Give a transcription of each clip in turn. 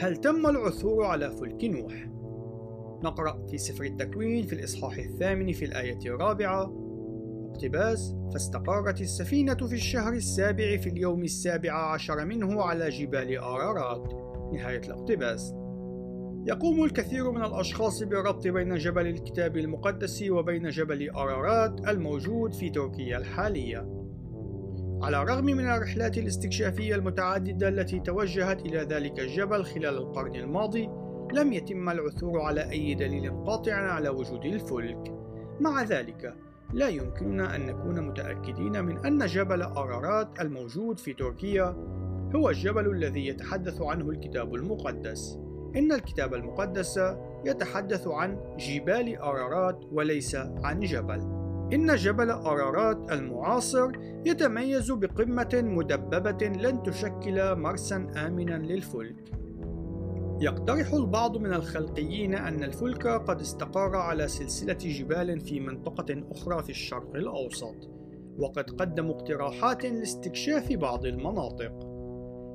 هل تم العثور على فلك نوح؟ نقرأ في سفر التكوين في الإصحاح الثامن في الآية الرابعة. اقتباس فاستقرت السفينة في الشهر السابع في اليوم السابع عشر منه على جبال آرارات. نهاية الاقتباس. يقوم الكثير من الأشخاص بالربط بين جبل الكتاب المقدس وبين جبل أرارات الموجود في تركيا الحالية. على الرغم من الرحلات الاستكشافية المتعددة التي توجهت إلى ذلك الجبل خلال القرن الماضي لم يتم العثور على أي دليل قاطع على وجود الفلك. مع ذلك لا يمكننا أن نكون متأكدين من أن جبل أرارات الموجود في تركيا هو الجبل الذي يتحدث عنه الكتاب المقدس. إن الكتاب المقدس يتحدث عن جبال أرارات وليس عن جبل. إن جبل أرارات المعاصر يتميز بقمة مدببة لن تشكل مرسا آمنا للفلك يقترح البعض من الخلقيين أن الفلك قد استقر على سلسلة جبال في منطقة أخرى في الشرق الأوسط، وقد قدموا اقتراحات لاستكشاف بعض المناطق.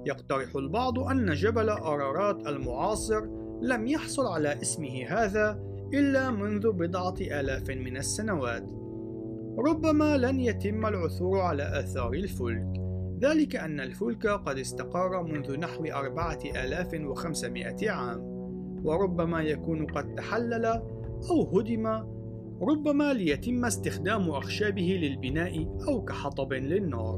يقترح البعض أن جبل أرارات المعاصر لم يحصل على اسمه هذا إلا منذ بضعة آلاف من السنوات. ربما لن يتم العثور على آثار الفلك، ذلك أن الفلك قد استقر منذ نحو أربعة آلاف وخمسمائة عام وربما يكون قد تحلل أو هدم ربما ليتم استخدام أخشابه للبناء أو كحطب للنار.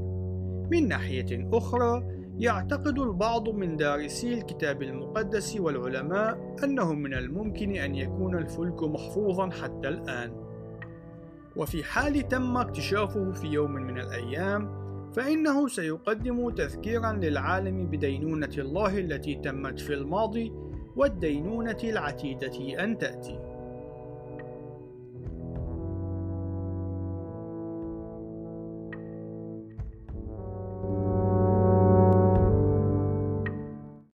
من ناحية أخرى يعتقد البعض من دارسي الكتاب المقدس والعلماء أنه من الممكن أن يكون الفلك محفوظا حتى الآن. وفي حال تم اكتشافه في يوم من الأيام فإنه سيقدم تذكيرا للعالم بدينونة الله التي تمت في الماضي والدينونة العتيدة أن تأتي.